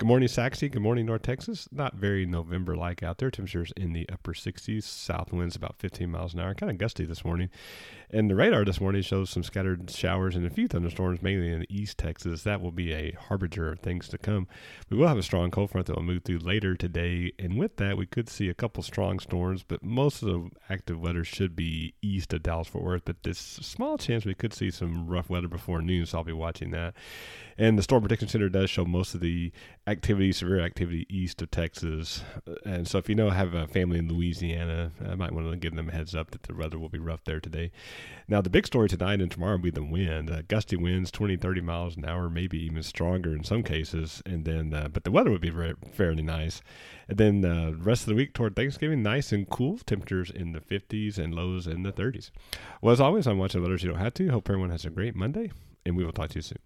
Good morning, Sachse. Good morning, North Texas. Not very November like out there. Temperatures in the upper 60s. South winds about 15 miles an hour. Kind of gusty this morning. And the radar this morning shows some scattered showers and a few thunderstorms, mainly in East Texas. That will be a harbinger of things to come. We will have a strong cold front that will move through later today. And with that, we could see a couple strong storms, but most of the active weather should be east of Dallas Fort Worth. But this small chance we could see some rough weather before noon, so I'll be watching that. And the Storm Prediction Center does show most of the activity, severe activity east of Texas. And so if you know have a family in Louisiana, I might want to give them a heads up that the weather will be rough there today. Now, the big story tonight and tomorrow will be the wind. Uh, gusty winds, 20, 30 miles an hour, maybe even stronger in some cases. And then, uh, but the weather would be very, fairly nice. And then uh, the rest of the week toward Thanksgiving, nice and cool. Temperatures in the 50s and lows in the 30s. Well, as always, I'm watching letters you don't have to. Hope everyone has a great Monday, and we will talk to you soon.